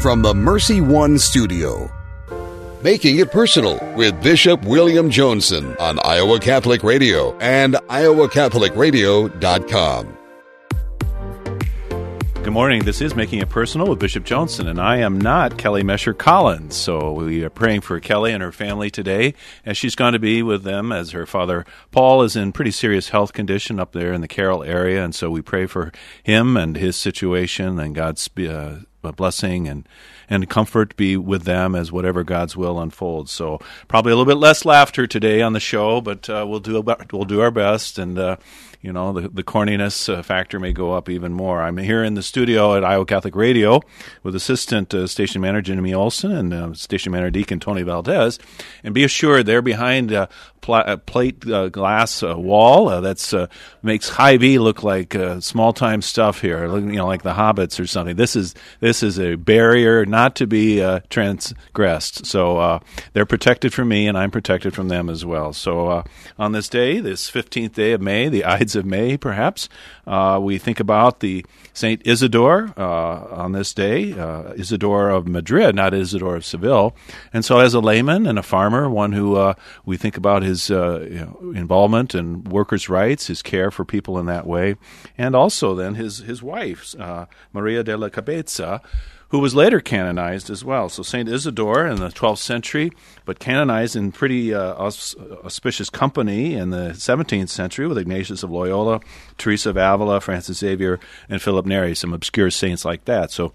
From the Mercy One studio. Making it personal with Bishop William Joensen on Iowa Catholic Radio and iowacatholicradio.com. Good morning. This is Making It Personal with Bishop Joensen, and I am not Kelly Mescher Collins. So we are praying for Kelly and her family today as she's going to be with them as her father Paul is in pretty serious health condition up there in the Carroll area, and so we pray for him and his situation and God's uh, blessing and and comfort be with them as whatever God's will unfolds. So probably a little bit less laughter today on the show, but uh, we'll do we'll do our best and. Uh, you know, the, the corniness uh, factor may go up even more. I'm here in the studio at Iowa Catholic Radio with Assistant uh, Station Manager Jimmy Olson and uh, Station Manager Deacon Tony Valdez. And be assured, they're behind a pl- plate uh, glass uh, wall uh, that's makes Hy-Vee look like small time stuff here, you know, like the Hobbits or something. This is this is a barrier not to be transgressed. So they're protected from me, and I'm protected from them as well. So on this day, this 15th day of May, the Ides of May, perhaps. Uh, we think about the Saint Isidore uh, on this day, uh, Isidore of Madrid, not Isidore of Seville. And so, as a layman and a farmer, one who uh, we think about his uh, you know, involvement in workers' rights, his care for people in that way, and also then his his wife, Maria de la Cabeza who was later canonized as well. So Saint Isidore in the 12th century, but canonized in pretty uh, auspicious company in the 17th century with Ignatius of Loyola, Teresa of Avila, Francis Xavier, and Philip Neri, some obscure saints like that. So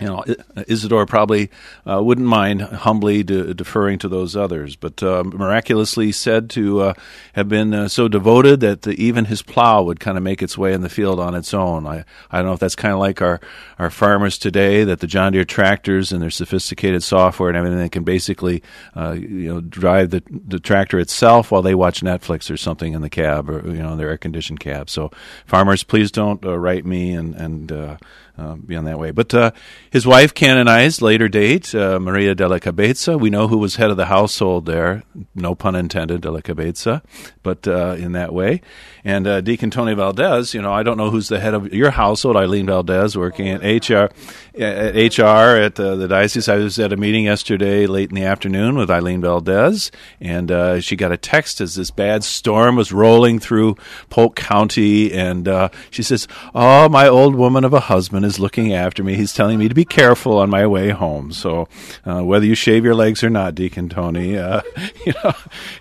you know, Isidore probably uh, wouldn't mind humbly de- deferring to those others, but uh, miraculously said to uh, have been uh, so devoted that the, even his plow would kind of make its way in the field on its own. I, I don't know if that's kind of like our, our farmers today, that the John Deere tractors and their sophisticated software and everything can basically uh, you know drive the, the tractor itself while they watch Netflix or something in the cab or you know their air conditioned cab. So farmers, please don't uh, write me and and uh, beyond that way. But uh, his wife canonized later date, uh, Maria de la Cabeza. We know who was head of the household there, no pun intended, de la Cabeza, but uh, in that way. And uh, Deacon Tony Valdez, you know, I don't know who's the head of your household. Eileen Valdez, working at HR, at HR at uh, the diocese. I was at a meeting yesterday late in the afternoon with Eileen Valdez, and she got a text as this bad storm was rolling through Polk County, and she says, "Oh, my old woman of a husband." Is looking after me. He's telling me to be careful on my way home. So uh, whether you shave your legs or not, Deacon Tony, uh, you know,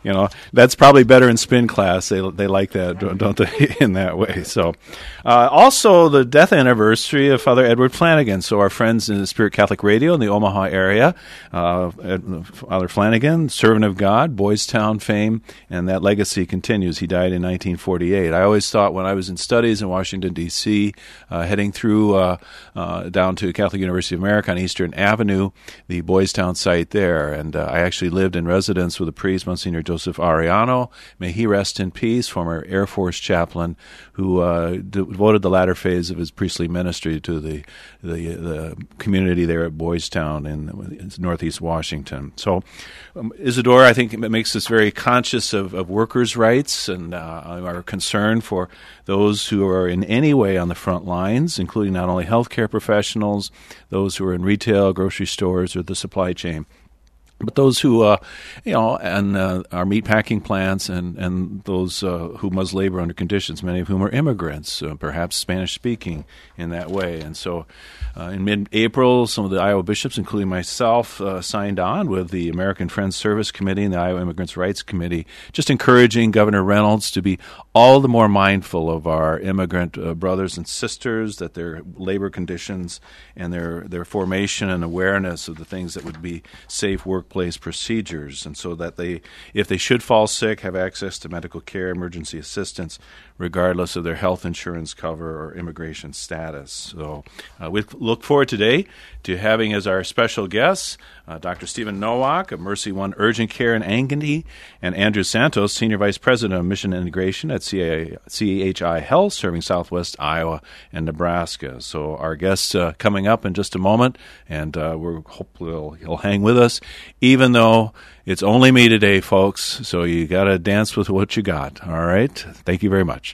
you know that's probably better in spin class. They they like that, don't they? In that way. So uh, also the death anniversary of Father Edward Flanagan. So our friends in the Spirit Catholic Radio in the Omaha area, uh, Father Flanagan, servant of God, Boys Town fame, and that legacy continues. He died in 1948. I always thought when I was in studies in Washington D.C., uh, heading through uh, down to Catholic University of America on Eastern Avenue, the Boys Town site there. And uh, I actually lived in residence with a priest, Monsignor Joseph Ariano. May he rest in peace, former Air Force chaplain who uh, devoted the latter phase of his priestly ministry to the, the, the community there at Boys Town in, Northeast Washington. So um, Isidore, I think, makes us very conscious of, of workers' rights and uh, our concern for those who are in any way on the front lines, including not only healthcare professionals, those who are in retail, grocery stores, or the supply chain but those who, uh, you know, and uh, our meat packing plants and and those uh, who must labor under conditions, many of whom are immigrants, uh, perhaps Spanish speaking in that way. And so, uh, in mid-April, some of the Iowa bishops, including myself, uh, signed on with the American Friends Service Committee and the Iowa Immigrants' Rights Committee, just encouraging Governor Reynolds to be all the more mindful of our immigrant brothers and sisters, that their labor conditions and their their formation and awareness of the things that would be safe work workplace procedures, and so that they, if they should fall sick, have access to medical care, emergency assistance, regardless of their health insurance cover or immigration status. So uh, we look forward today to having as our special guests uh, Dr. Stephen Nowak of Mercy One Urgent Care in Ankeny, and Andrew Santos, Senior Vice President of Mission Integration at CHI Health, serving Southwest Iowa and Nebraska. So our guests uh, coming up in just a moment, and uh, we're hopefully he'll, he'll hang with us, even though it's only me today, folks. So you got to dance with what you got. All right. Thank you very much.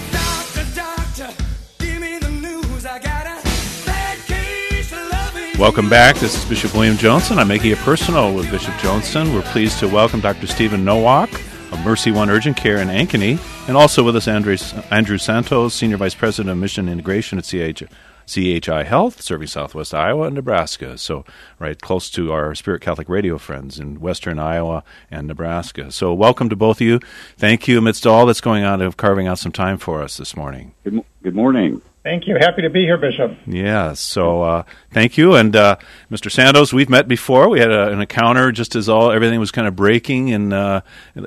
Welcome back. This is Bishop William Joensen. I'm making it personal with Bishop Joensen. We're pleased to welcome Dr. Stephen Nowak of Mercy One Urgent Care in Ankeny, and also with us Andrew, Andrew Santos, Senior Vice President of Mission Integration at CH, CHI Health, serving Southwest Iowa and Nebraska. So, right close to our Spirit Catholic Radio friends in Western Iowa and Nebraska. So, welcome to both of you. Thank you amidst all that's going on of carving out some time for us this morning. Good, good morning. Thank you. Happy to be here, Bishop. Yeah. So uh, thank you, and uh, Mr. Santos. We've met before. We had a, an encounter just as all everything was kind of breaking in, uh,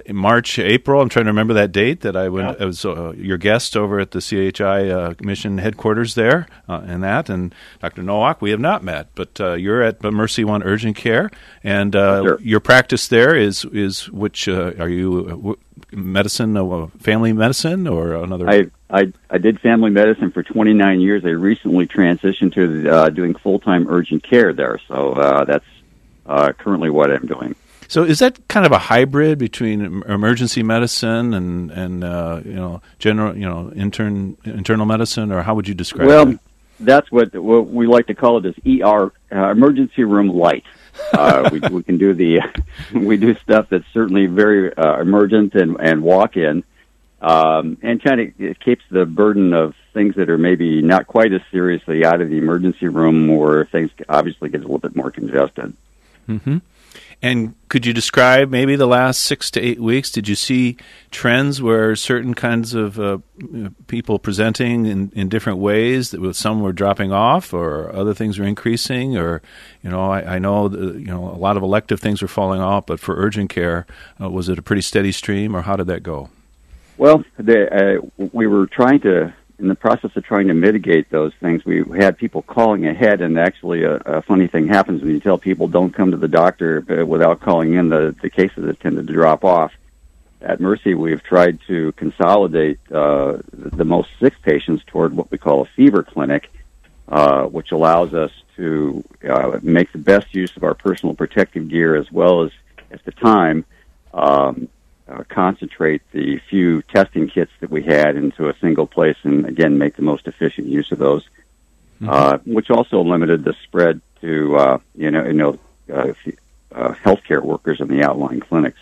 in March, April. I'm trying to remember that date that I, went, yeah. I was uh, your guest over at the CHI uh, mission headquarters there, uh, and that. And Dr. Nowak, we have not met, but you're at Mercy One Urgent Care, and sure. your practice there is is which are you medicine, uh, family medicine, or another? I, I I did family medicine for 29 years. I recently transitioned to uh, doing full time urgent care there, so uh, that's uh, currently what I'm doing. So is that kind of a hybrid between emergency medicine and and uh, you know general you know intern internal medicine, or how would you describe? It? Well, it? that's what what we like to call it is ER uh, emergency room light. uh, we, we can do the we do stuff that's certainly very uh, emergent and and walk in, um, and kind of it keeps the burden of things that are maybe not quite as seriously out of the emergency room, where things obviously get a little bit more congested. Mm-hmm. And could you describe maybe the last six to eight weeks? Did you see trends where certain kinds of uh, people presenting in, in different ways? That some were dropping off, or other things were increasing, or you know, I, I know the, you know a lot of elective things were falling off, but for urgent care, uh, was it a pretty steady stream, or how did that go? Well, uh, we were trying to in the process of trying to mitigate those things, we had people calling ahead, and actually, a, a funny thing happens when you tell people don't come to the doctor uh, without calling in. The the cases that tended to drop off. At Mercy, we've tried to consolidate uh, the most sick patients toward what we call a fever clinic, uh, which allows us to uh, make the best use of our personal protective gear as well as at the time um, uh, concentrate the few testing kits that we had into a single place and again make the most efficient use of those, mm-hmm. uh, which also limited the spread to uh, you know you know uh, uh, healthcare workers in the outlying clinics.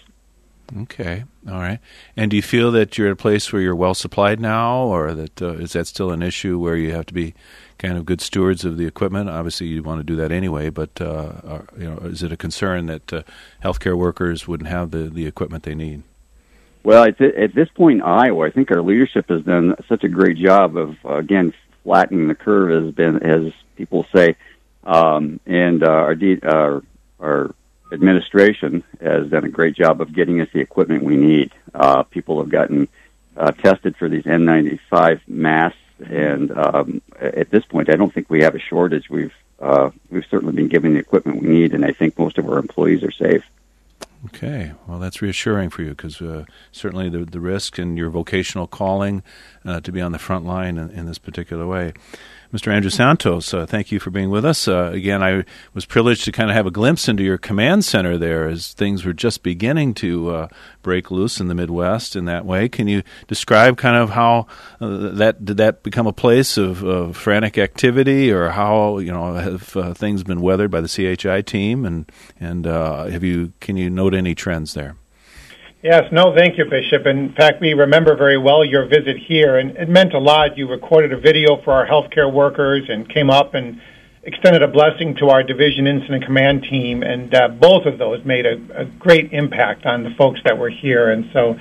Okay, all right. And do you feel that you're at a place where you're well supplied now, or that uh, is that still an issue where you have to be kind of good stewards of the equipment? Obviously, you want to do that anyway, but uh, are, you know, is it a concern that uh, healthcare workers wouldn't have the, the equipment they need? Well, at, at this point in Iowa, I think our leadership has done such a great job of uh, again flattening the curve, has been as people say, um, and uh, our, de- our our administration has done a great job of getting us the equipment we need. Uh, people have gotten uh, tested for these N95 masks, and um, at this point, I don't think we have a shortage. We've uh, we've certainly been given the equipment we need, and I think most of our employees are safe. Okay, well, that's reassuring for you because uh, certainly the the risk and your vocational calling uh, to be on the front line in, in this particular way. Mr. Andrew Santos, uh, thank you for being with us. Uh, again, I was privileged to kind of have a glimpse into your command center there as things were just beginning to uh, break loose in the Midwest in that way. Can you describe kind of how uh, that did that become a place of, of, frantic activity, or how you know have uh, things been weathered by the CHI team, and and uh, have you can you note any trends there? Yes, no, thank you, Bishop. In fact, we remember very well your visit here, and it meant a lot. You recorded a video for our healthcare workers and came up and extended a blessing to our division incident command team, and uh, both of those made a, a, great impact on the folks that were here. And so,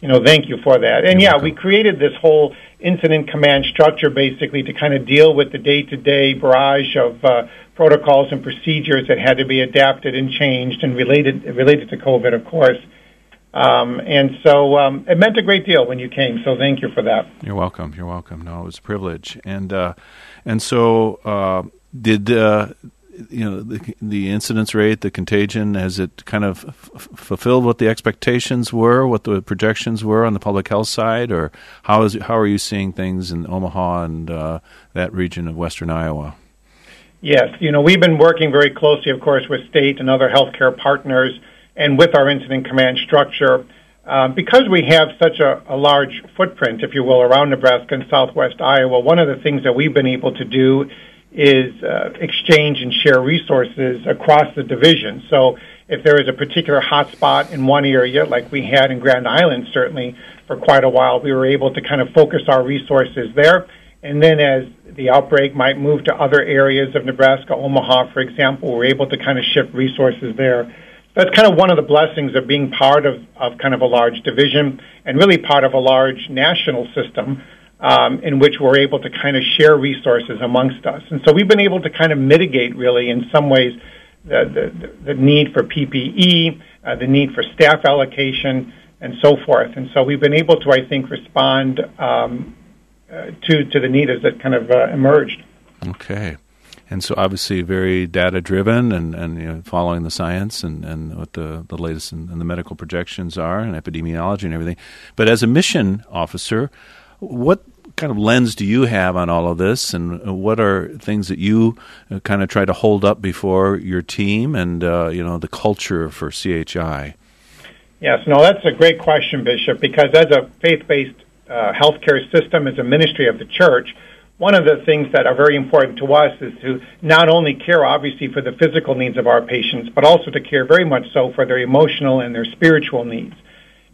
you know, thank you for that. And You're yeah, welcome. we created this whole incident command structure basically to kind of deal with the day-to-day barrage of uh, protocols and procedures that had to be adapted and changed and related related to COVID, of course. Um, and so um, it meant a great deal when you came. So thank you for that. You're welcome. You're welcome. No, it was a privilege. And uh, and so uh, did uh, you know the, the incidence rate, the contagion, has it kind of f- fulfilled what the expectations were, what the projections were on the public health side, or how is how are you seeing things in Omaha and uh, that region of western Iowa? Yes, you know we've been working very closely, of course, with state and other healthcare partners, and with our incident command structure. Uh, because we have such a, a large footprint, if you will, around Nebraska and southwest Iowa, one of the things that we've been able to do is uh, exchange and share resources across the division. So if there is a particular hotspot in one area, like we had in Grand Island, certainly for quite a while, we were able to kind of focus our resources there. And then as the outbreak might move to other areas of Nebraska, Omaha, for example, we're able to kind of shift resources there. That's kind of one of the blessings of being part of, of kind of a large division and really part of a large national system um, in which we're able to kind of share resources amongst us. And so we've been able to kind of mitigate, really, in some ways, the, the, the need for PPE, uh, the need for staff allocation, and so forth. And so we've been able to, I think, respond um, uh, to to the need as it kind of uh, emerged. Okay. And so, obviously, very data driven and, and you know, following the science and, and what the, the latest and the medical projections are and epidemiology and everything. But as a mission officer, what kind of lens do you have on all of this, and what are things that you uh, kind of try to hold up before your team and uh, you know the culture for CHI? Yes, no, that's a great question, Bishop. Because as a faith-based uh, healthcare system, as a ministry of the church, one of the things that are very important to us is to not only care, obviously, for the physical needs of our patients, but also to care very much so for their emotional and their spiritual needs.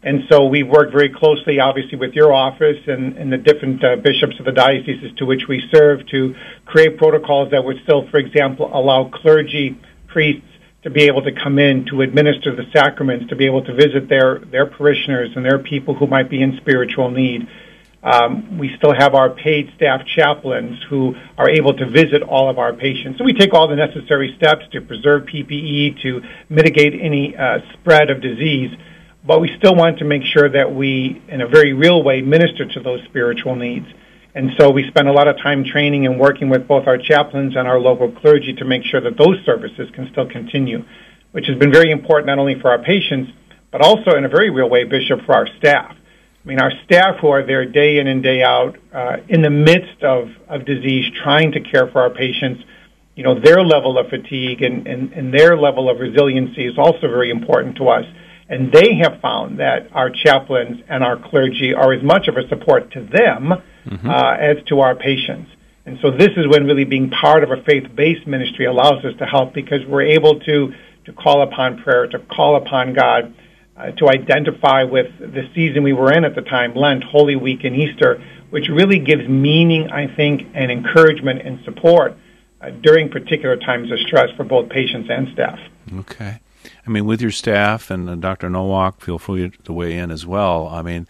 And so we work very closely, obviously, with your office and, and the different uh, bishops of the dioceses to which we serve to create protocols that would still, for example, allow clergy, priests to be able to come in to administer the sacraments, to be able to visit their, their parishioners and their people who might be in spiritual need. Um, we still have our paid staff chaplains who are able to visit all of our patients. So we take all the necessary steps to preserve PPE, to mitigate any uh, spread of disease but we still want to make sure that we, in a very real way, minister to those spiritual needs. And so we spend a lot of time training and working with both our chaplains and our local clergy to make sure that those services can still continue, which has been very important not only for our patients, but also in a very real way, Bishop, for our staff. I mean, our staff who are there day in and day out uh, in the midst of, of disease, trying to care for our patients, you know, their level of fatigue and, and, and their level of resiliency is also very important to us. And they have found that our chaplains and our clergy are as much of a support to them mm-hmm. uh, as to our patients. And so this is when really being part of a faith-based ministry allows us to help because we're able to, to call upon prayer, to call upon God, uh, to identify with the season we were in at the time, Lent, Holy Week, and Easter, which really gives meaning, I think, and encouragement and support uh, during particular times of stress for both patients and staff. Okay. I mean, with your staff and uh, Dr. Nowak, feel free to weigh in as well. I mean,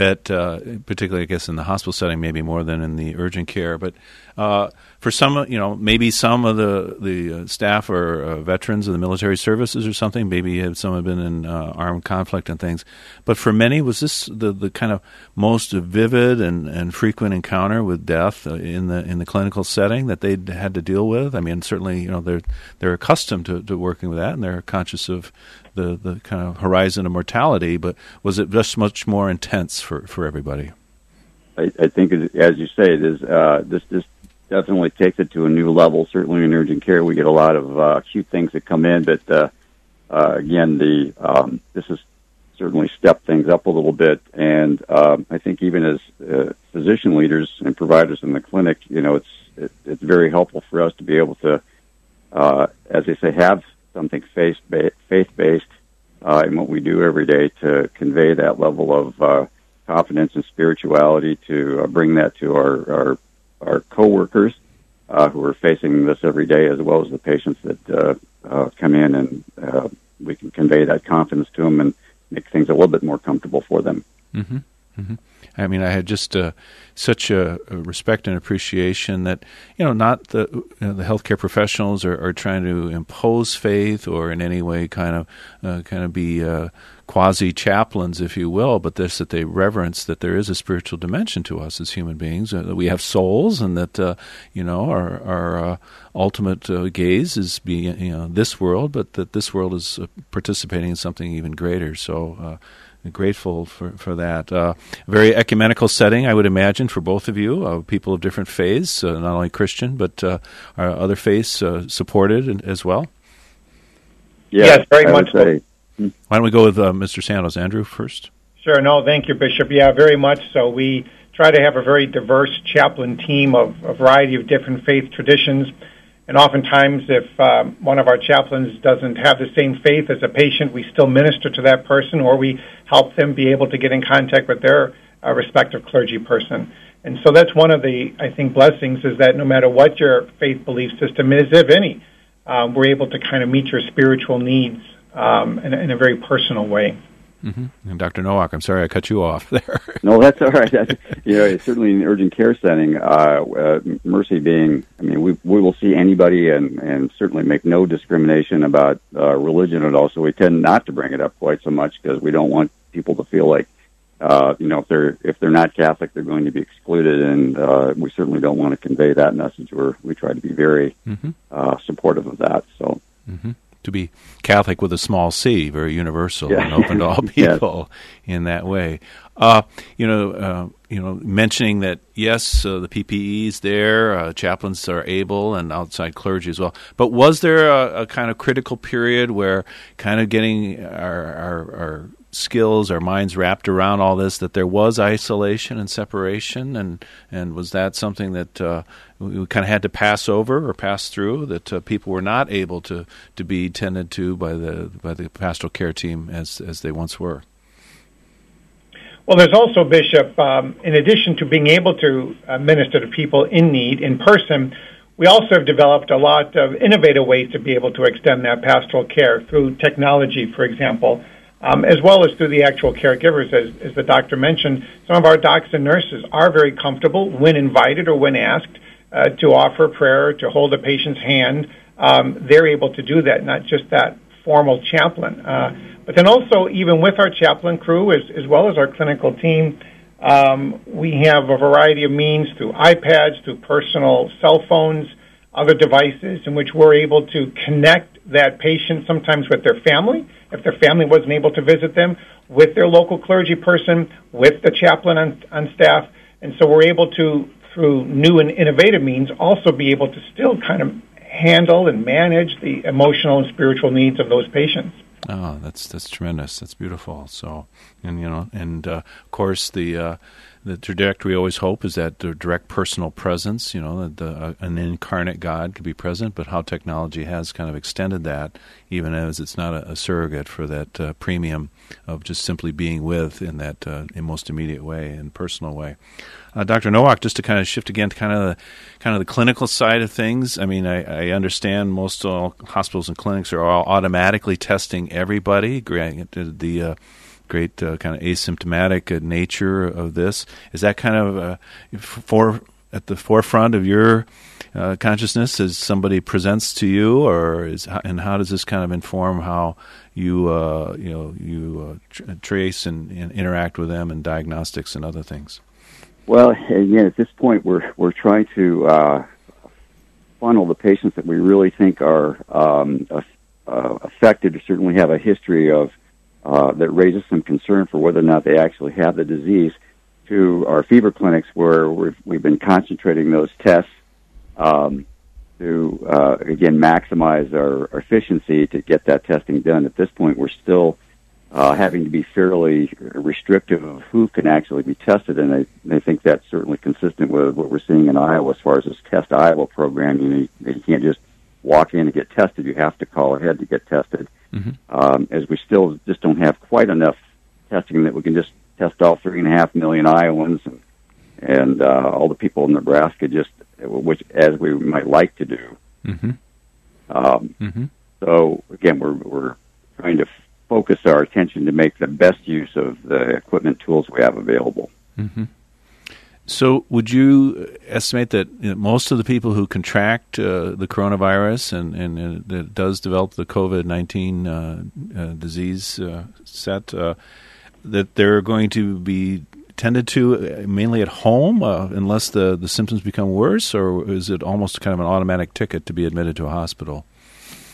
that uh, particularly, I guess, in the hospital setting, maybe more than in the urgent care, but uh, for some, you know, maybe some of the the uh, staff are uh, veterans of the military services or something. Maybe have, some have been in uh, armed conflict and things. But for many, was this the, the kind of most vivid and, and frequent encounter with death uh, in the in the clinical setting that they'd had to deal with? I mean, certainly, you know, they're they're accustomed to, to working with that, and they're conscious of the the kind of horizon of mortality. But was it just much more intense for for everybody? I, I think, as you say, it is uh, this this definitely takes it to a new level. Certainly in urgent care, we get a lot of uh, acute things that come in, but uh, uh, again, the um, this has certainly stepped things up a little bit. And um, I think even as uh, physician leaders and providers in the clinic, you know, it's it, it's very helpful for us to be able to, uh, as they say, have something faith faith based uh, in what we do every day to convey that level of uh, confidence and spirituality, to uh, bring that to our our, our coworkers uh, who are facing this every day, as well as the patients that uh, uh, come in, and we can convey that confidence to them and make things a little bit more comfortable for them. Mm-hmm. Mm-hmm. I mean, I had just uh, such a, a, respect and appreciation that you know, not the you know, the healthcare professionals are, are, trying to impose faith or in any way kind of uh, kind of be uh, quasi chaplains, if you will, but this that they reverence that there is a spiritual dimension to us as human beings, uh, that we have souls, and that uh, you know our our uh, ultimate gaze is being you know this world, but that this world is participating in something even greater. So. Uh, grateful for for that. Uh, very ecumenical setting, I would imagine, for both of you, uh, people of different faiths, uh, not only Christian but are other faiths supported as well. yes, very much. Say, why don't we go with uh, Mr. Santos? Andrew first. Sure. No, thank you, Bishop. Yeah, very much so. We try to have a very diverse chaplain team of a variety of different faith traditions. And oftentimes, if um, one of our chaplains doesn't have the same faith as a patient, we still minister to that person or we help them be able to get in contact with their uh, respective clergy person. And so that's one of the, I think, blessings is that no matter what your faith belief system is, if any, um, we're able to kind of meet your spiritual needs um, in, in, a very personal way. Mm-hmm. And Dr. Nowak, I'm sorry I cut you off there. no, that's all right. That's, you know, certainly in the urgent care setting, uh, uh, mercy being, I mean, we we will see anybody and and certainly make no discrimination about uh, religion at all. So we tend not to bring it up quite so much because we don't want people to feel like, uh, you know, if they're if they're not Catholic, they're going to be excluded, and uh, we certainly don't want to convey that message. We're we try to be very mm-hmm. uh, supportive of that. So. Mm-hmm to be Catholic with a small c, very universal yeah. and open to all people yes. in that way. Uh, you know, uh, you know, mentioning that yes, uh, the PPE is there, uh, chaplains are able, and outside clergy as well. But was there a, a kind of critical period where kind of getting our, our, our skills, our minds wrapped around all this, that there was isolation and separation, and and was that something that uh, we kind of had to pass over or pass through, that uh, people were not able to, to be tended to by the by the pastoral care team as as they once were. Well, there's also Bishop. Um, in addition to being able to uh, minister to people in need in person, we also have developed a lot of innovative ways to be able to extend that pastoral care through technology, for example um, as well as through the actual caregivers. As, as the doctor mentioned, some of our docs and nurses are very comfortable when invited or when asked uh, to offer prayer, to hold a patient's hand. Um, they're able to do that, not just that formal chaplain. Uh, but then also, even with our chaplain crew, as, as well as our clinical team, um, we have a variety of means through iPads, through personal cell phones, other devices in which we're able to connect that patient sometimes with their family, if their family wasn't able to visit them, with their local clergy person, with the chaplain on, on staff. And so we're able to, through new and innovative means, also be able to still kind of handle and manage the emotional and spiritual needs of those patients. Oh, that's that's tremendous. That's beautiful. So, and you know, and uh, of course the uh, the trajectory we always hope is that the direct personal presence, you know, the, uh, an incarnate God could be present, but how technology has kind of extended that, even as it's not a, a surrogate for that uh, premium of just simply being with in that uh, in most immediate way and personal way. Uh, Dr. Nowak, just to kind of shift again to kind of the kind of the clinical side of things. I mean, I, I understand most all hospitals and clinics are all automatically testing everybody. The uh, great uh, kind of asymptomatic uh, nature of this. Is that kind of uh, for at the forefront of your uh, consciousness as somebody presents to you, or is and how does this kind of inform how you uh, you know you uh, tr- trace and, and, interact with them and diagnostics and other things? Well, again, at this point, we're we're trying to funnel the patients that we really think are um, affected, or certainly have a history of uh, that raises some concern for whether or not they actually have the disease to our fever clinics where we've, we've been concentrating those tests um, to, uh, again, maximize our, our, efficiency to get that testing done. At this point, we're still uh, having to be fairly restrictive of who can actually be tested, and I, I think that's certainly consistent with what we're seeing in Iowa as far as this Test Iowa program. You, know, you can't just walk in and get tested. You have to call ahead to get tested mm-hmm. um, as we still just don't have quite enough testing that we can just test all three and a half million Iowans and, and uh, all the people in Nebraska, just which as we might like to do. Mm-hmm. Um, mm-hmm. So again, we're we're trying to focus our attention to make the best use of the equipment tools we have available. Mm-hmm. So, would you estimate that you know, most of the people who contract uh, the coronavirus and, and, and does develop the COVID 19 uh, uh, disease uh, set, uh, that they're going to be tended to uh, mainly at home unless the, the symptoms become worse, or is it almost kind of an automatic ticket to be admitted to a hospital?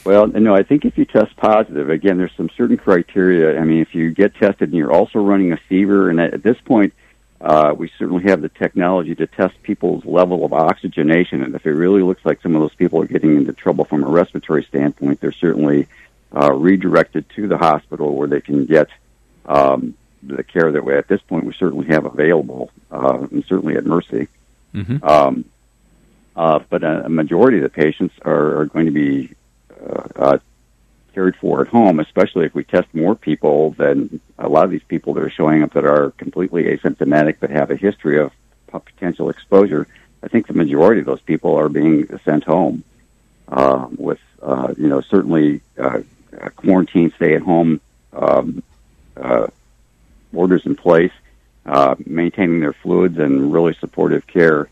Well, no, I think if you test positive, again, there's some certain criteria. I mean, if you get tested and you're also running a fever, and at this point, uh, we certainly have the technology to test people's level of oxygenation, and if it really looks like some of those people are getting into trouble from a respiratory standpoint, they're certainly uh, redirected to the hospital where they can get um, the care that we, at this point, we certainly have available, uh, and certainly at Mercy. Mm-hmm. Um, uh, but a, a majority of the patients are, are going to be uh, uh, cared for at home, especially if we test more people than a lot of these people that are showing up that are completely asymptomatic but have a history of potential exposure. I think the majority of those people are being sent home uh, with, uh, you know, certainly uh, quarantine, stay at home um, uh, orders in place, uh, maintaining their fluids and really supportive care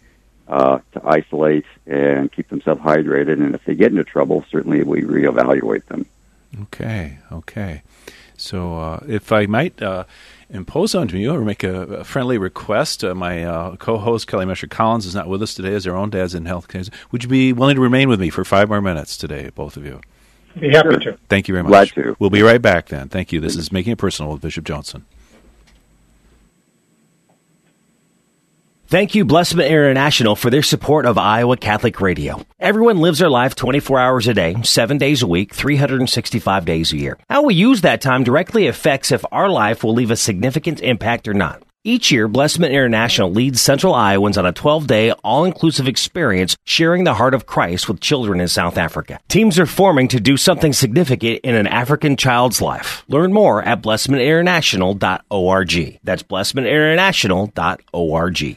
uh, to isolate and keep themselves hydrated. And if they get into trouble, certainly we reevaluate them. Okay, okay. So uh, if I might uh, impose on you or make a, a friendly request, uh, my uh, co-host Kelly Mescher Collins is not with us today as our own dad's in health. care. Would you be willing to remain with me for five more minutes today, both of you? Be happy sure. to. Thank you very much. Glad to. We'll be right back then. Thank you. This is Making It Personal with Bishop Joensen. Thank you, Blessman International, for their support of Iowa Catholic Radio. Everyone lives their life 24 hours a day, 7 days a week, 365 days a year. How we use that time directly affects if our life will leave a significant impact or not. Each year, Blessman International leads Central Iowans on a 12 day, all inclusive experience sharing the heart of Christ with children in South Africa. Teams are forming to do something significant in an African child's life. Learn more at blessmaninternational.org. That's blessmaninternational.org.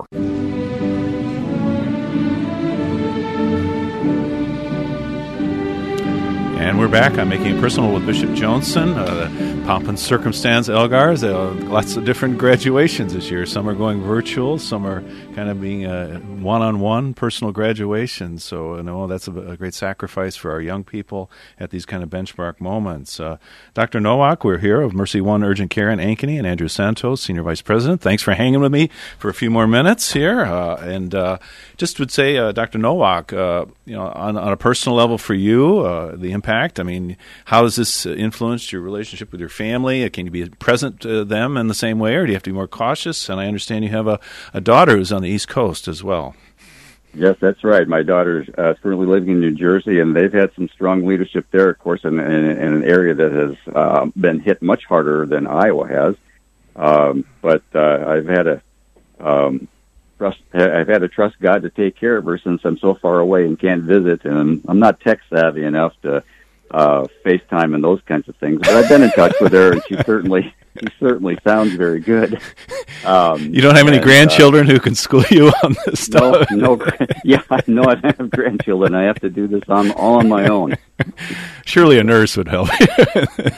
And we're back. I'm making it personal with Bishop Joensen. Uh, pomp and circumstance Elgars. Uh, lots of different graduations this year. Some are going virtual. Some are kind of being a one-on-one personal graduations. So you know that's a, a, great sacrifice for our young people at these kind of benchmark moments. Uh, Dr. Nowak, we're here of Mercy One Urgent Care in Ankeny, and Andrew Santos, Senior Vice President. Thanks for hanging with me for a few more minutes here. Uh, and uh, just would say, uh, Dr. Nowak, you know, on, on, a personal level for you, the impact? I mean, how has this influenced your relationship with your family? Can you be present to them in the same way, or do you have to be more cautious? And I understand you have a, a daughter who's on the East Coast as well. Yes, that's right. My daughter's uh, currently living in New Jersey, and they've had some strong leadership there, of course, in, in, in an area that has uh, been hit much harder than Iowa has. Um, but uh, I've had a um, trust. I've had to trust God to take care of her since I'm so far away and can't visit, and I'm not tech savvy enough to uh, FaceTime and those kinds of things. But I've been in touch with her, and she certainly she certainly sounds very good. Um, you don't have any and, grandchildren uh, who can school you on this stuff. No, no. Yeah, I know I don't have grandchildren. I have to do this on all on my own. Surely a nurse would help.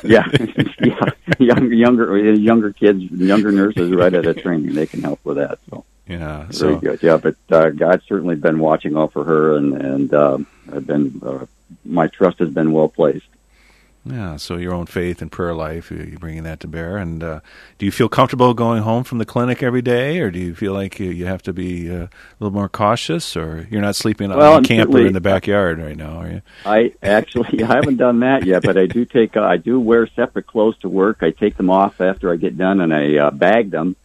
yeah, yeah. Younger, younger, younger kids, younger nurses right at a training, they can help with that. So. Yeah, very good. Yeah, but uh, God's certainly been watching out for her, and and um, I've been uh, my trust has been well placed. Yeah, so your own faith and prayer life, you're bringing that to bear. And uh, do you feel comfortable going home from the clinic every day, or do you feel like you have to be uh, a little more cautious, or you're not sleeping well, on a camper in the backyard right now, are you? I actually I haven't done that yet, but I do take uh, I do wear separate clothes to work. I take them off after I get done, and I uh, bag them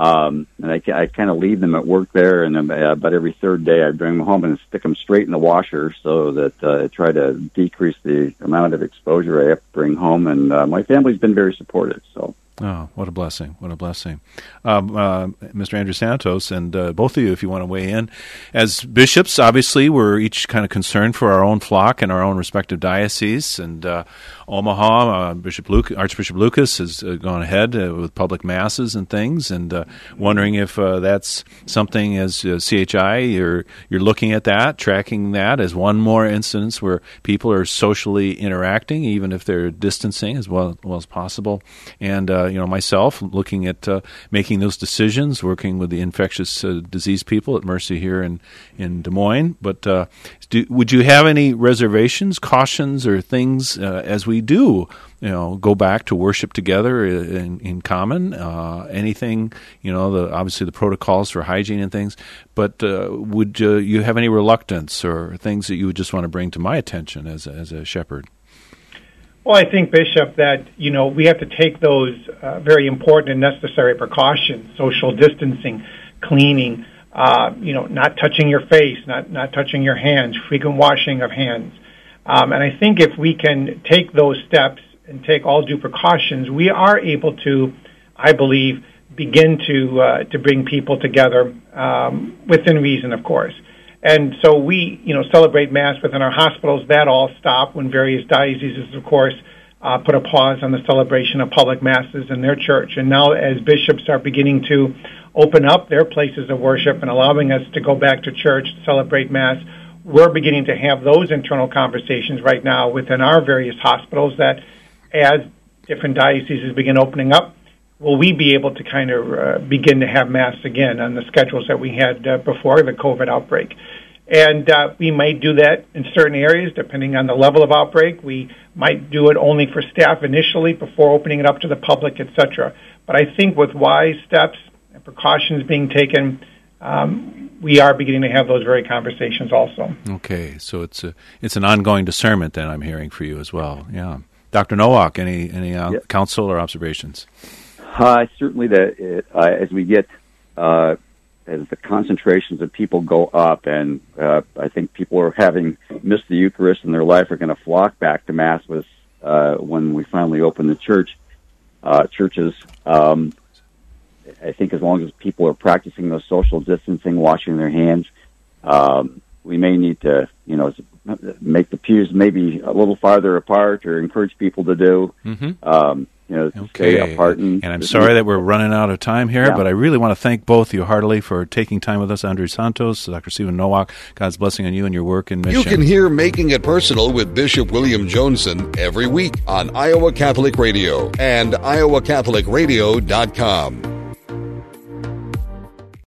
um, and I, I kind of leave them at work there, and uh, about every third day I bring them home and stick them straight in the washer so that uh, I try to decrease the amount of exposure I have to bring home. And uh, my family's been very supportive. So Oh, what a blessing! What a blessing, um, uh, Mr. Andrew Santos, and uh, both of you, if you want to weigh in, as bishops, obviously we're each kind of concerned for our own flock and our own respective dioceses. And uh, Omaha, uh, Bishop Luke, Archbishop Lucas has uh, gone ahead uh, with public masses and things, and wondering if that's something as CHI you're you're looking at that, tracking that as one more instance where people are socially interacting, even if they're distancing as well, well as possible, and you know, myself looking at uh, making those decisions, working with the infectious uh, disease people at Mercy here in in Des Moines. But uh, do, would you have any reservations, cautions, or things uh, as we do? You know, go back to worship together in, in common. Uh, anything, you know, the, obviously the protocols for hygiene and things. But uh, would you have any reluctance or things that you would just want to bring to my attention as as a shepherd? Well, I think, Bishop, that you know we have to take those uh, very important and necessary precautions: social distancing, cleaning, uh, you know, not touching your face, not not touching your hands, frequent washing of hands. Um, and I think if we can take those steps and take all due precautions, we are able to, I believe, begin to uh, to bring people together um, within reason, of course. And so we, you know, celebrate Mass within our hospitals. That all stopped when various dioceses, of course, uh, put a pause on the celebration of public masses in their church. And now, as bishops are beginning to open up their places of worship and allowing us to go back to church to celebrate Mass, we're beginning to have those internal conversations right now within our various hospitals that as different dioceses begin opening up, will we be able to kind of uh, begin to have mass again on the schedules that we had uh, before the COVID outbreak? And uh, we might do that in certain areas depending on the level of outbreak. We might do it only for staff initially before opening it up to the public, etc. But I think with wise steps and precautions being taken, um, we are beginning to have those very conversations also. Okay, so it's a it's an ongoing discernment that I'm hearing for you as well. Yeah, Dr. Nowak, any any uh, yep. counsel or observations? Uh, certainly, that uh, as we get uh, as the concentrations of people go up, and uh, I think people are having missed the Eucharist in their life are going to flock back to Mass with uh, when we finally open the church uh, churches. Um, I think as long as people are practicing those social distancing, washing their hands, um, we may need to, you know, make the pews maybe a little farther apart or encourage people to do. Mm-hmm. Um, you know, okay. stay apart. And, and I'm sorry that we're running out of time here, yeah. but I really want to thank both of you heartily for taking time with us, Andrew Santos, Dr. Stephen Nowak. God's blessing on you and your work in mission. You can hear Making It Personal with Bishop William Joensen every week on Iowa Catholic Radio and iowacatholicradio.com.